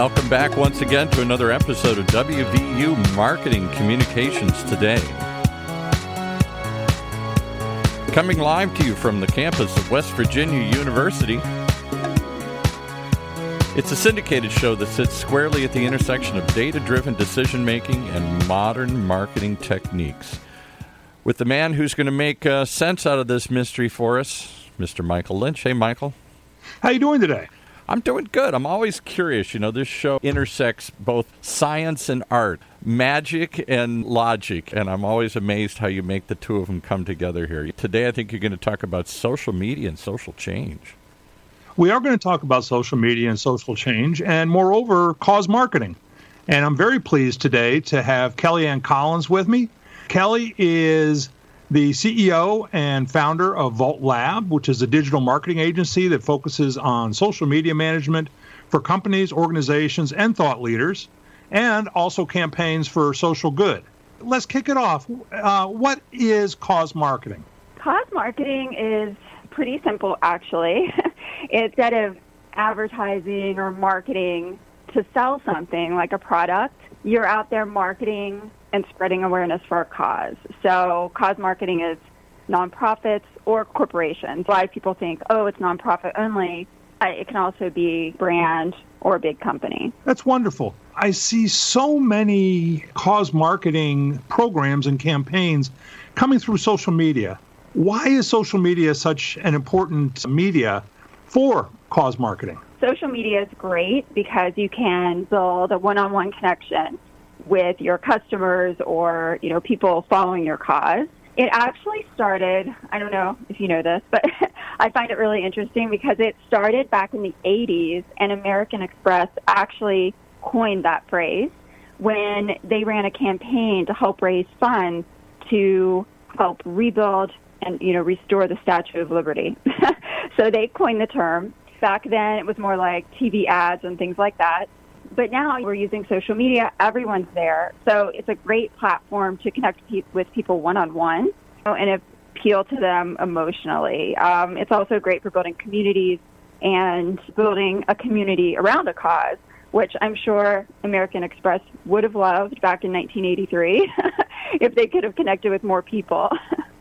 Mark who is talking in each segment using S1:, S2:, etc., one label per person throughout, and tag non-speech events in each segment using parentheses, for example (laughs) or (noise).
S1: Welcome back once again to another episode of WVU Marketing Communications Today. Coming live to you from the campus of West Virginia University. It's a syndicated show that sits squarely at the intersection of data driven decision making and modern marketing techniques. With the man who's going to make uh, sense out of this mystery for us, Mr. Michael Lynch. Hey, Michael.
S2: How you doing today?
S1: I'm doing good. I'm always curious. You know, this show intersects both science and art, magic and logic, and I'm always amazed how you make the two of them come together here. Today, I think you're going to talk about social media and social change.
S2: We are going to talk about social media and social change, and moreover, cause marketing. And I'm very pleased today to have Kellyanne Collins with me. Kelly is the CEO and founder of Volt Lab, which is a digital marketing agency that focuses on social media management for companies, organizations, and thought leaders, and also campaigns for social good. Let's kick it off. Uh, what is cause marketing?
S3: Cause marketing is pretty simple, actually. (laughs) Instead of advertising or marketing to sell something like a product, you're out there marketing and spreading awareness for a cause. So, cause marketing is nonprofits or corporations. A lot of people think, oh, it's nonprofit only. Uh, it can also be brand or a big company.
S2: That's wonderful. I see so many cause marketing programs and campaigns coming through social media. Why is social media such an important media for cause marketing?
S3: Social media is great because you can build a one on one connection with your customers or you know people following your cause. It actually started, I don't know if you know this, but (laughs) I find it really interesting because it started back in the 80s and American Express actually coined that phrase when they ran a campaign to help raise funds to help rebuild and you know restore the Statue of Liberty. (laughs) so they coined the term. Back then it was more like TV ads and things like that. But now we're using social media. Everyone's there. So it's a great platform to connect pe- with people one on one and appeal to them emotionally. Um, it's also great for building communities and building a community around a cause, which I'm sure American Express would have loved back in 1983 (laughs) if they could have connected with more people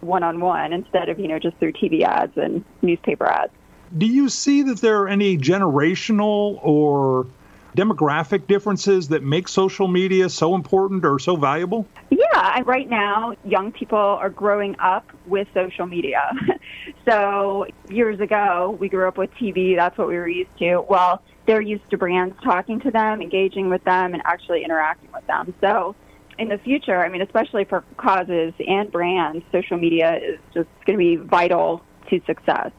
S3: one on one instead of, you know, just through TV ads and newspaper ads.
S2: Do you see that there are any generational or demographic differences that make social media so important or so valuable?
S3: Yeah, right now, young people are growing up with social media. (laughs) so, years ago, we grew up with TV, that's what we were used to. Well, they're used to brands talking to them, engaging with them, and actually interacting with them. So, in the future, I mean, especially for causes and brands, social media is just going to be vital to success.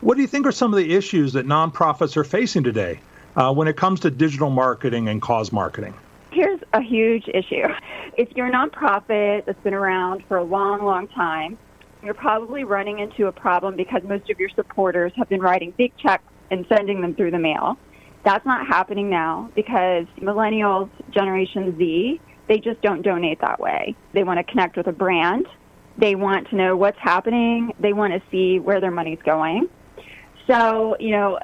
S2: What do you think are some of the issues that nonprofits are facing today? uh, when it comes to digital marketing and cause marketing?
S3: Here's a huge issue. If you're a nonprofit that's been around for a long, long time, you're probably running into a problem because most of your supporters have been writing big checks and sending them through the mail. That's not happening now because millennials, Generation Z, they just don't donate that way. They want to connect with a brand. They want to know what's happening. They want to see where their money's going. So, you know,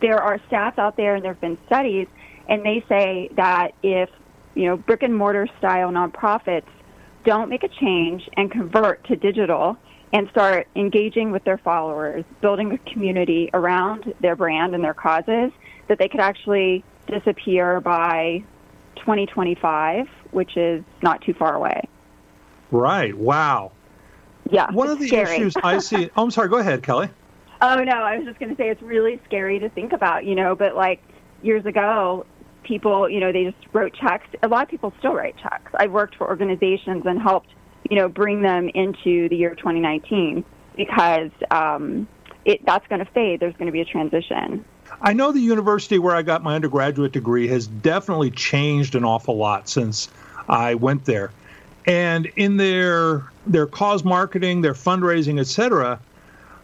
S3: there are stats out there and there have been studies, and they say that if you know brick and mortar style nonprofits don't make a change and convert to digital and start engaging with their followers, building a community around their brand and their causes, that they could actually disappear by 2025, which is not too far away.
S2: Right. Wow.
S3: Yeah.
S2: One of the
S3: scary.
S2: issues I see. Oh, (laughs) I'm sorry. Go ahead, Kelly.
S3: Oh no, I was just going to say it's really scary to think about, you know, but like years ago, people, you know, they just wrote checks. A lot of people still write checks. I've worked for organizations and helped, you know, bring them into the year 2019 because um, it, that's going to fade. There's going to be a transition.
S2: I know the university where I got my undergraduate degree has definitely changed an awful lot since I went there. And in their their cause marketing, their fundraising, et cetera,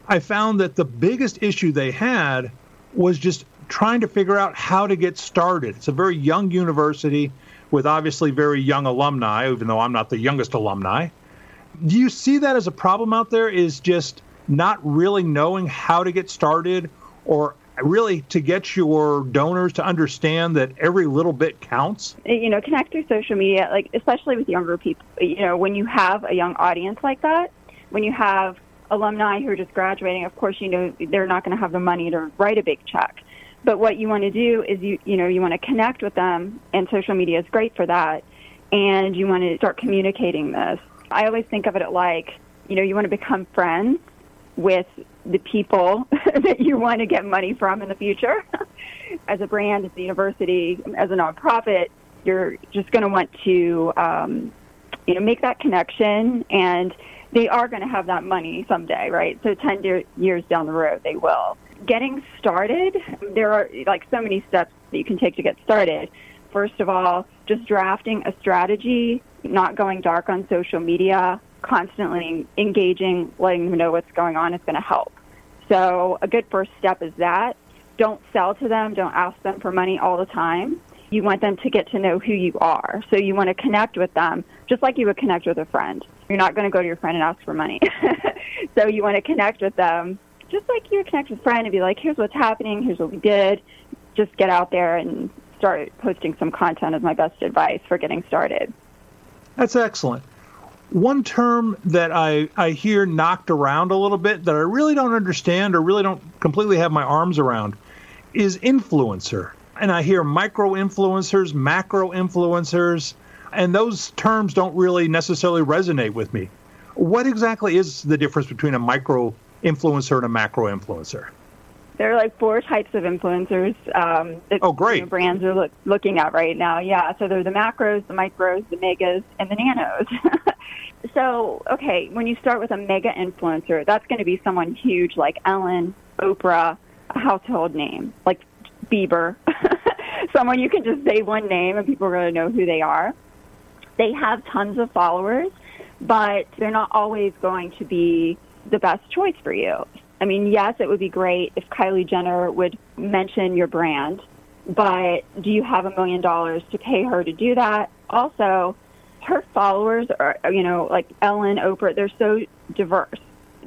S2: I found that the biggest issue they had was just trying to figure out how to get started. It's a very young university with obviously very young alumni, even though I'm not the youngest alumni. Do you see that as a problem out there? Is just not really knowing how to get started or really to get your donors to understand that every little bit counts?
S3: Eh, you know, connect through social media, like especially with younger people. You know, when you have a young audience like that, when you have alumni who are just graduating, of course, you know they're not going to have the money to write a big check. But what you want to do is you you know you want to connect with them, and social media is great for that. And you want to start communicating this. I always think of it like you know you want to become friends with the people (laughs) that you want to get money from in the future. (laughs) as a brand, as a university, as a nonprofit, you're just going to want to, um, you know, make that connection, and they are going to have that money someday, right? So 10 years down the road, they will. Getting started, there are like so many steps that you can take to get started. First of all, just drafting a strategy, not going dark on social media, constantly engaging, letting them know what's going on is going to help. So a good first step is that. Don't sell to them. Don't ask them for money all the time. You want them to get to know who you are. So you want to connect with them just like you would connect with a friend. You're not going to go to your friend and ask for money. (laughs) so you want to connect with them just like you would connect with a friend and be like, here's what's happening, here's what we did. Just get out there and start posting some content is my best advice for getting started.
S2: That's excellent. One term that I, I hear knocked around a little bit that I really don't understand or really don't completely have my arms around is influencer. And I hear micro influencers, macro influencers, and those terms don't really necessarily resonate with me. What exactly is the difference between a micro influencer and a macro influencer?
S3: There are like four types of influencers. Um, that,
S2: oh, great!
S3: You know, brands are look, looking at right now. Yeah, so they're the macros, the micros, the megas, and the nanos. (laughs) so, okay, when you start with a mega influencer, that's going to be someone huge like Ellen, Oprah, a household name like Bieber, someone you can just say one name and people are going to know who they are. They have tons of followers, but they're not always going to be the best choice for you. I mean, yes, it would be great if Kylie Jenner would mention your brand, but do you have a million dollars to pay her to do that? Also, her followers are, you know, like Ellen, Oprah, they're so diverse.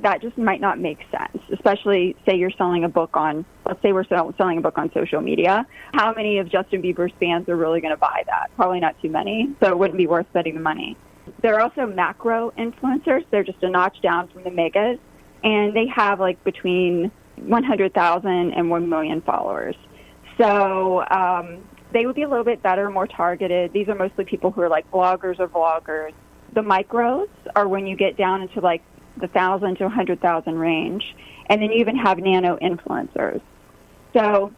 S3: That just might not make sense, especially say you're selling a book on, let's say we're selling a book on social media. How many of Justin Bieber's fans are really going to buy that? Probably not too many, so it wouldn't be worth spending the money. There are also macro influencers. They're just a notch down from the megas, and they have like between 100,000 and 1 million followers. So um, they would be a little bit better, more targeted. These are mostly people who are like bloggers or vloggers. The micros are when you get down into like the thousand to a hundred thousand range, and then you even have nano influencers. So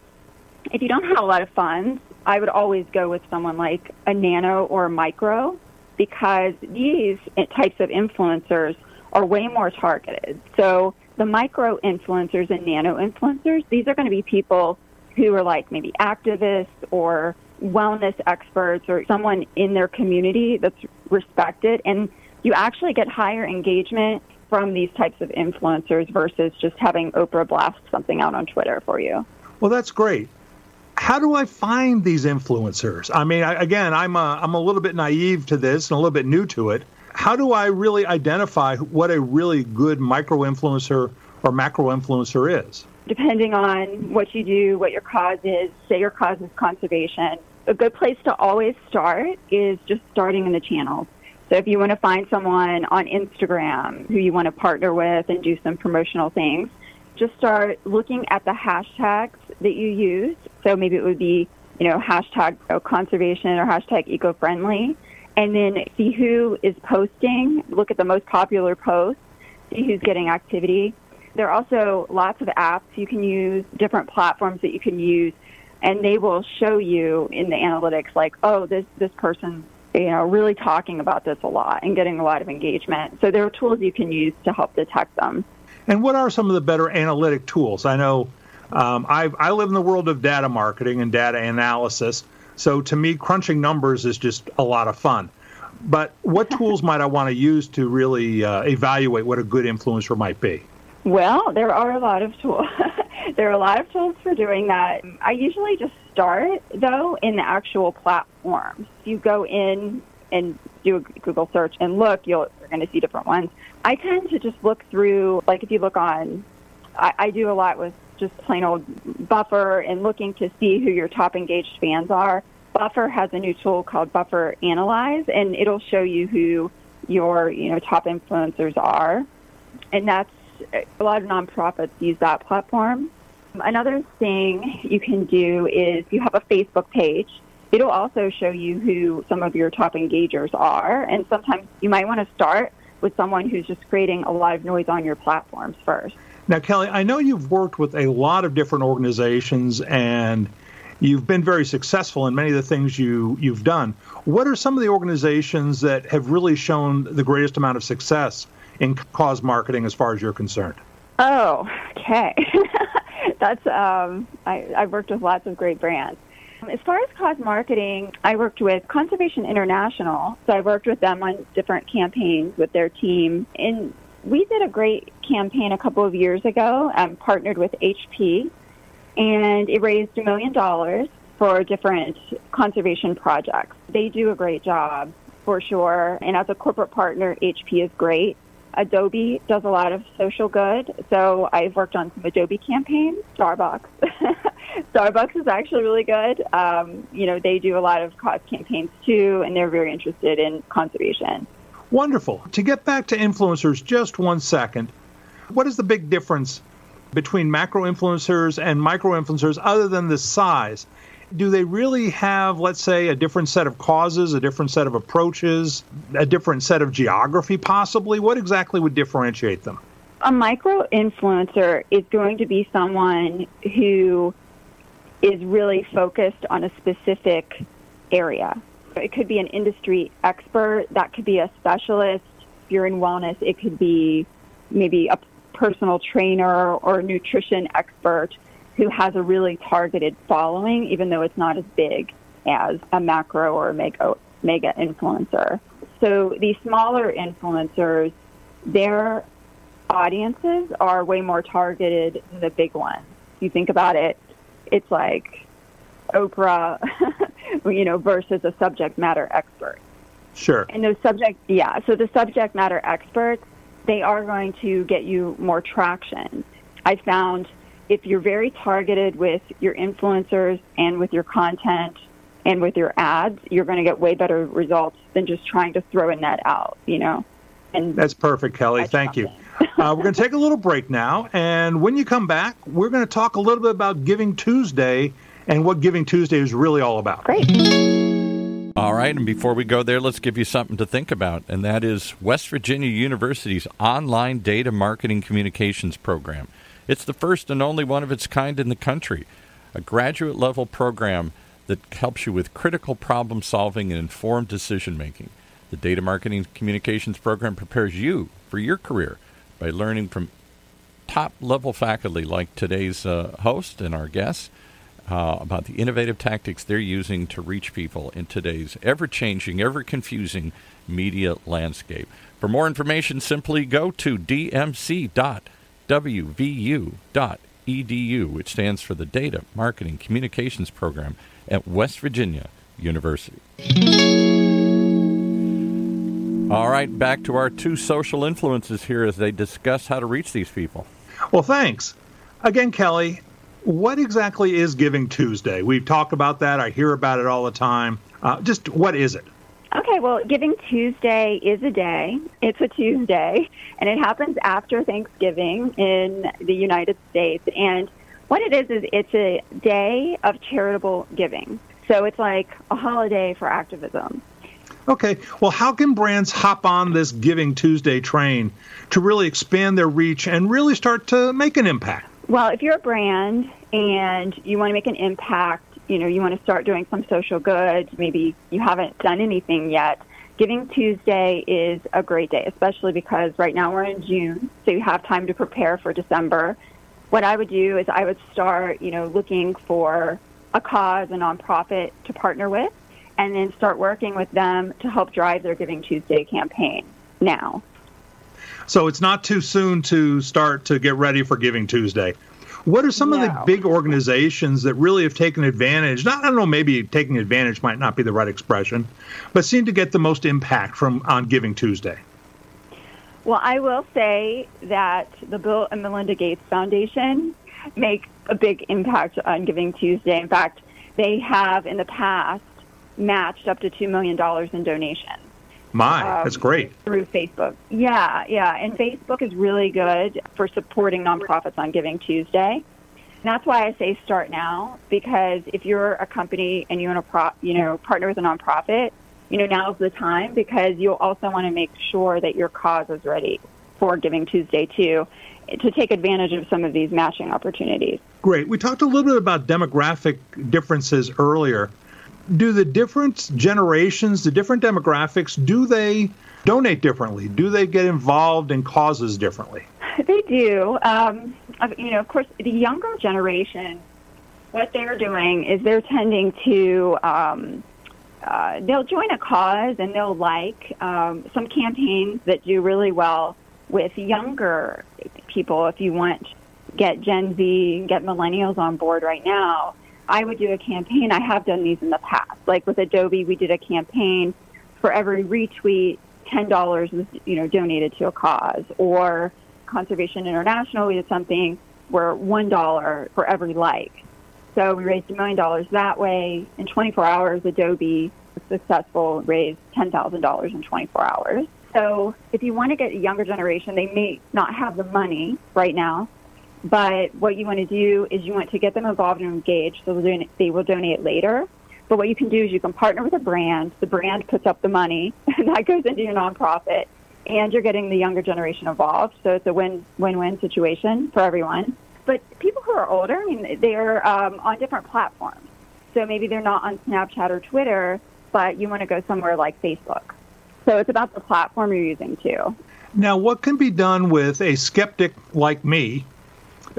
S3: if you don't have a lot of funds, I would always go with someone like a nano or a micro because these types of influencers are way more targeted. So the micro influencers and nano influencers, these are going to be people who are like maybe activists or wellness experts or someone in their community that's respected. And you actually get higher engagement from these types of influencers versus just having Oprah blast something out on Twitter for you.
S2: Well, that's great. How do I find these influencers? I mean, I, again, I'm a, I'm a little bit naive to this and a little bit new to it. How do I really identify what a really good micro influencer or macro influencer is?
S3: depending on what you do, what your cause is, say your cause is conservation, a good place to always start is just starting in the channels. So if you want to find someone on Instagram who you want to partner with and do some promotional things, just start looking at the hashtags that you use. So maybe it would be, you know, hashtag conservation or hashtag eco-friendly. And then see who is posting, look at the most popular posts, see who's getting activity there are also lots of apps you can use, different platforms that you can use, and they will show you in the analytics like, oh, this this person, you know, really talking about this a lot and getting a lot of engagement. So there are tools you can use to help detect them.
S2: And what are some of the better analytic tools? I know um, i I live in the world of data marketing and data analysis. So to me, crunching numbers is just a lot of fun. But what (laughs) tools might I want to use to really uh, evaluate what a good influencer might be?
S3: Well, there are a lot of tools. (laughs) there are a lot of tools for doing that. I usually just start though in the actual platforms. You go in and do a Google search and look, you'll, you're going to see different ones. I tend to just look through, like if you look on, I, I do a lot with just plain old Buffer and looking to see who your top engaged fans are, Buffer has a new tool called Buffer Analyze, and it'll show you who your you know top influencers are, and that's a lot of nonprofits use that platform. Another thing you can do is you have a Facebook page. It'll also show you who some of your top engagers are, and sometimes you might want to start with someone who's just creating a lot of noise on your platforms first.
S2: Now, Kelly, I know you've worked with a lot of different organizations and you've been very successful in many of the things you, you've done. What are some of the organizations that have really shown the greatest amount of success in cause marketing as far as you're concerned?
S3: Oh, okay. (laughs) That's um, I, I've worked with lots of great brands. As far as cause marketing, I worked with Conservation International. So I worked with them on different campaigns with their team. And we did a great campaign a couple of years ago, um, partnered with HP, and it raised a million dollars for different conservation projects. They do a great job for sure. And as a corporate partner, HP is great. Adobe does a lot of social good. So I've worked on some Adobe campaigns. Starbucks. (laughs) Starbucks is actually really good. Um, you know, they do a lot of cause campaigns too, and they're very interested in conservation.
S2: Wonderful. To get back to influencers, just one second. What is the big difference between macro influencers and micro influencers other than the size? Do they really have, let's say, a different set of causes, a different set of approaches, a different set of geography, possibly? What exactly would differentiate them?
S3: A micro influencer is going to be someone who is really focused on a specific area. It could be an industry expert, that could be a specialist. If you're in wellness, it could be maybe a personal trainer or a nutrition expert who has a really targeted following, even though it's not as big as a macro or a mega, mega influencer. So these smaller influencers, their audiences are way more targeted than the big ones. You think about it, it's like Oprah, (laughs) you know, versus a subject matter expert.
S2: Sure.
S3: And those subject, yeah. So the subject matter experts, they are going to get you more traction. I found if you're very targeted with your influencers and with your content and with your ads, you're going to get way better results than just trying to throw a net out, you know.
S2: And That's perfect, Kelly. Thank you. uh, we're going to take a little break now, and when you come back, we're going to talk a little bit about Giving Tuesday and what Giving Tuesday is really all about.
S3: Great.
S1: All right, and before we go there, let's give you something to think about, and that is West Virginia University's online data marketing communications program. It's the first and only one of its kind in the country, a graduate level program that helps you with critical problem solving and informed decision making. The Data Marketing Communications program prepares you for your career by learning from top level faculty like today's uh, host and our guests uh, about the innovative tactics they're using to reach people in today's ever changing, ever confusing media landscape. For more information, simply go to dmc.com wvu.edu, which stands for the Data Marketing Communications Program at West Virginia University. All right, back to our two social influences here as they discuss how to reach these people.
S2: Well, thanks. Again, Kelly, what exactly is Giving Tuesday? We've talked about that. I hear about it all the time. Uh, just what is it?
S3: Okay, well, Giving Tuesday is a day. It's a Tuesday, and it happens after Thanksgiving in the United States. And what it is, is it's a day of charitable giving. So it's like a holiday for activism.
S2: Okay, well, how can brands hop on this Giving Tuesday train to really expand their reach and really start to make an impact?
S3: Well, if you're a brand and you want to make an impact, you know, you want to start doing some social good, maybe you haven't done anything yet, Giving Tuesday is a great day, especially because right now we're in June, so you have time to prepare for December. What I would do is I would start, you know, looking for a cause, a nonprofit to partner with, and then start working with them to help drive their Giving Tuesday campaign now.
S2: So it's not too soon to start to get ready for Giving Tuesday. What are some no. of the big organizations that really have taken advantage? Not, I don't know, maybe taking advantage might not be the right expression, but seem to get the most impact from on Giving Tuesday.
S3: Well, I will say that the Bill and Melinda Gates Foundation make a big impact on Giving Tuesday. In fact, they have in the past matched up to $2 million in donations.
S2: My, um, that's great.
S3: Through Facebook. Yeah, yeah. And Facebook is really good for supporting nonprofits on Giving Tuesday. And that's why I say start now, because if you're a company and you want to pro- you know, partner with a nonprofit, you know, now's the time because you'll also want to make sure that your cause is ready for Giving Tuesday too to take advantage of some of these matching opportunities.
S2: Great. We talked a little bit about demographic differences earlier. Do the different generations, the different demographics, do they donate differently? Do they get involved in causes differently?
S3: They do. Um, you know, of course, the younger generation, what they're doing is they're tending to um, uh, they'll join a cause and they'll like um, some campaigns that do really well with younger people. If you want get Gen Z, get millennials on board right now, I would do a campaign. I have done these in the past. Like with Adobe, we did a campaign for every retweet, ten dollars was you know donated to a cause. Or Conservation International, we did something where one dollar for every like. So we raised a million dollars that way. In 24 hours, Adobe was successful, raised $10,000 in 24 hours. So if you want to get a younger generation, they may not have the money right now, but what you want to do is you want to get them involved and engaged so they will donate later. But what you can do is you can partner with a brand. The brand puts up the money, (laughs) and that goes into your nonprofit, and you're getting the younger generation involved. So it's a win win win situation for everyone. But people who are older, I mean, they're um, on different platforms. So maybe they're not on Snapchat or Twitter, but you want to go somewhere like Facebook. So it's about the platform you're using too.
S2: Now, what can be done with a skeptic like me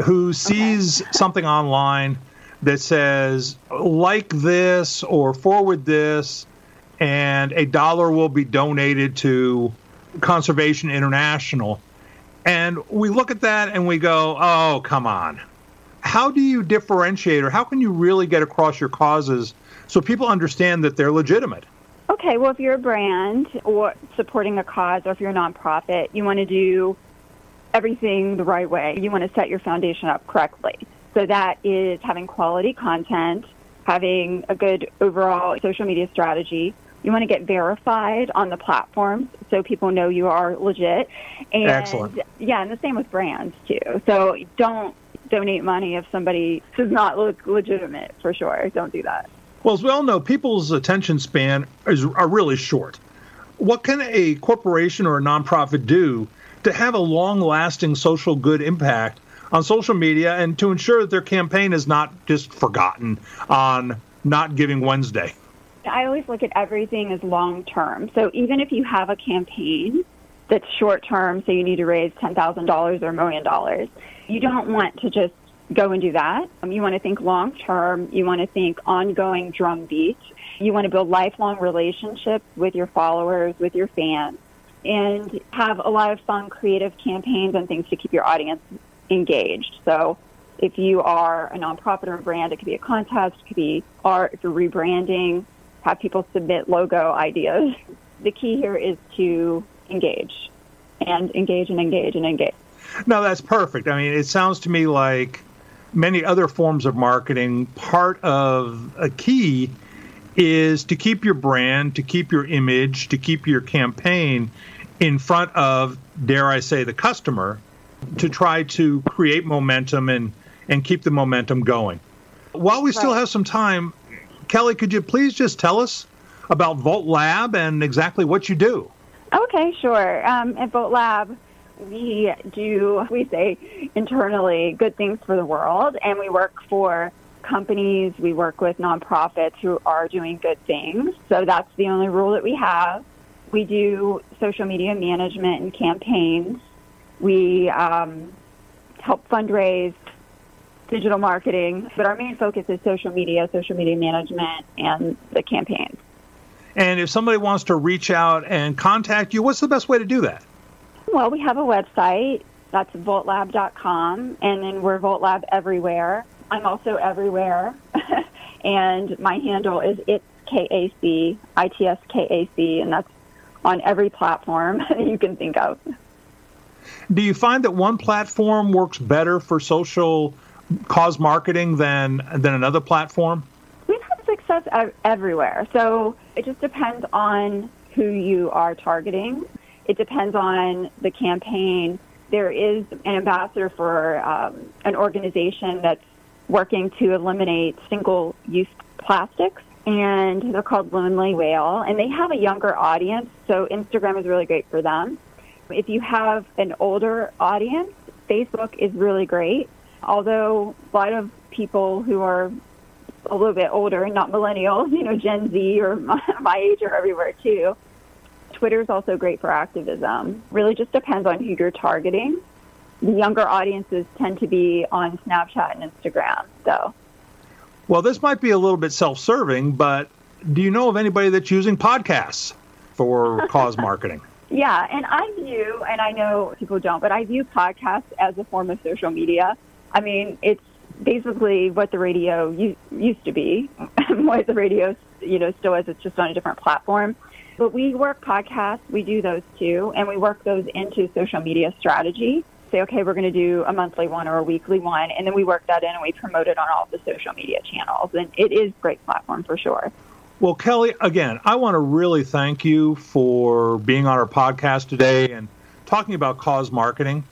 S2: who sees okay. something online that says, like this or forward this, and a dollar will be donated to Conservation International? And we look at that and we go, oh, come on. How do you differentiate or how can you really get across your causes so people understand that they're legitimate?
S3: Okay, well, if you're a brand or supporting a cause or if you're a nonprofit, you want to do everything the right way. You want to set your foundation up correctly. So that is having quality content, having a good overall social media strategy, you want to get verified on the platforms so people know you are legit.
S2: And Excellent.
S3: Yeah, and the same with brands too. So don't donate money if somebody does not look legitimate for sure. Don't do that.
S2: Well, as we all know, people's attention span is are really short. What can a corporation or a nonprofit do to have a long-lasting social good impact on social media and to ensure that their campaign is not just forgotten on Not Giving Wednesday?
S3: I always look at everything as long term. So even if you have a campaign that's short term, so you need to raise $10,000 or a million dollars, you don't want to just go and do that. Um, you want to think long term. You want to think ongoing drumbeat. You want to build lifelong relationships with your followers, with your fans, and have a lot of fun, creative campaigns and things to keep your audience engaged. So if you are a nonprofit or a brand, it could be a contest, it could be art, if you're rebranding, have people submit logo ideas. (laughs) The key here is to engage and engage and engage and engage.
S2: No, that's perfect. I mean, it sounds to me like many other forms of marketing, part of a key is to keep your brand, to keep your image, to keep your campaign in front of, dare I say, the customer to try to create momentum and, and keep the momentum going. While we still have some time, Kelly, could you please just tell us about Volt Lab and exactly what you do?
S3: Okay, sure. Um, at Volt Lab, we do, we say internally, good things for the world, and we work for companies, we work with nonprofits who are doing good things. So that's the only rule that we have. We do social media management and campaigns. We um, help fundraise digital marketing, but our main focus is social media, social media management, and the campaigns.
S2: And if somebody wants to reach out and contact you, what's the best way to do that?
S3: Well, we have a website. That's voltlab.com, and then we're VoltLab everywhere. I'm also everywhere, (laughs) and my handle is it's KAC, ITS and that's on every platform (laughs) you can think of.
S2: Do you find that one platform works better for social cause marketing than than another platform?
S3: We've had success everywhere. So it just depends on who you are targeting. It depends on the campaign. There is an ambassador for um, an organization that's working to eliminate single use plastics, and they're called Lonely Whale, and they have a younger audience, so Instagram is really great for them. If you have an older audience, Facebook is really great. Although a lot of people who are a little bit older, not millennials, (laughs) you know, Gen Z or my, (laughs) my age are everywhere too. Twitter is also great for activism. Really just depends on who you're targeting. The younger audiences tend to be on Snapchat and Instagram. So,
S2: well, this might be a little bit self-serving, but do you know of anybody that's using podcasts for (laughs) cause marketing?
S3: Yeah, and I view, and I know people don't, but I view podcasts as a form of social media. I mean, it's basically what the radio used to be, (laughs) what the radio, you know, still is. It's just on a different platform. But we work podcasts, we do those too, and we work those into social media strategy. Say, okay, we're going to do a monthly one or a weekly one, and then we work that in and we promote it on all the social media channels. And it is a great platform for sure.
S2: Well, Kelly, again, I want to really thank you for being on our podcast today and talking about cause marketing.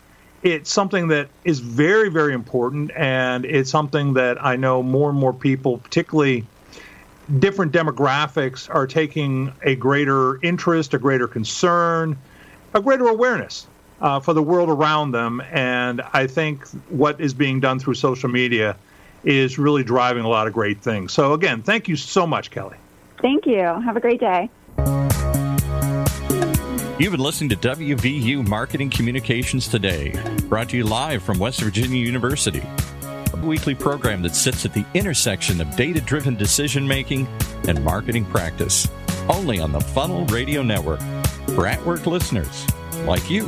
S2: It's something that is very, very important, and it's something that I know more and more people, particularly different demographics, are taking a greater interest, a greater concern, a greater awareness uh, for the world around them. And I think what is being done through social media is really driving a lot of great things. So, again, thank you so much, Kelly.
S3: Thank you. Have a great day.
S1: You've been listening to WVU Marketing Communications Today, brought to you live from West Virginia University. A weekly program that sits at the intersection of data driven decision making and marketing practice, only on the Funnel Radio Network for at work listeners like you.